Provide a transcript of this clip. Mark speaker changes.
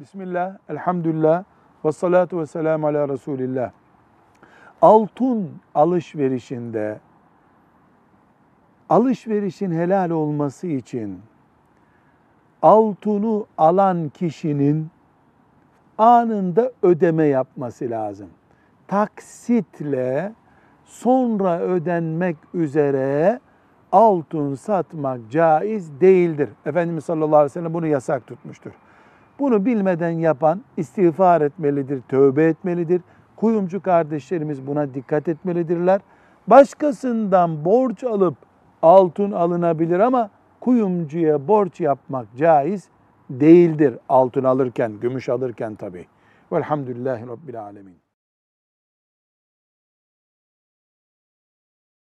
Speaker 1: Bismillah, elhamdülillah, ve salatu ve selamu ala Resulillah. Altın alışverişinde alışverişin helal olması için altını alan kişinin anında ödeme yapması lazım. Taksitle sonra ödenmek üzere altın satmak caiz değildir. Efendimiz sallallahu aleyhi ve sellem bunu yasak tutmuştur. Bunu bilmeden yapan istiğfar etmelidir, tövbe etmelidir. Kuyumcu kardeşlerimiz buna dikkat etmelidirler. Başkasından borç alıp altın alınabilir ama kuyumcuya borç yapmak caiz değildir altın alırken, gümüş alırken tabii. Velhamdülillahi Rabbil Alemin.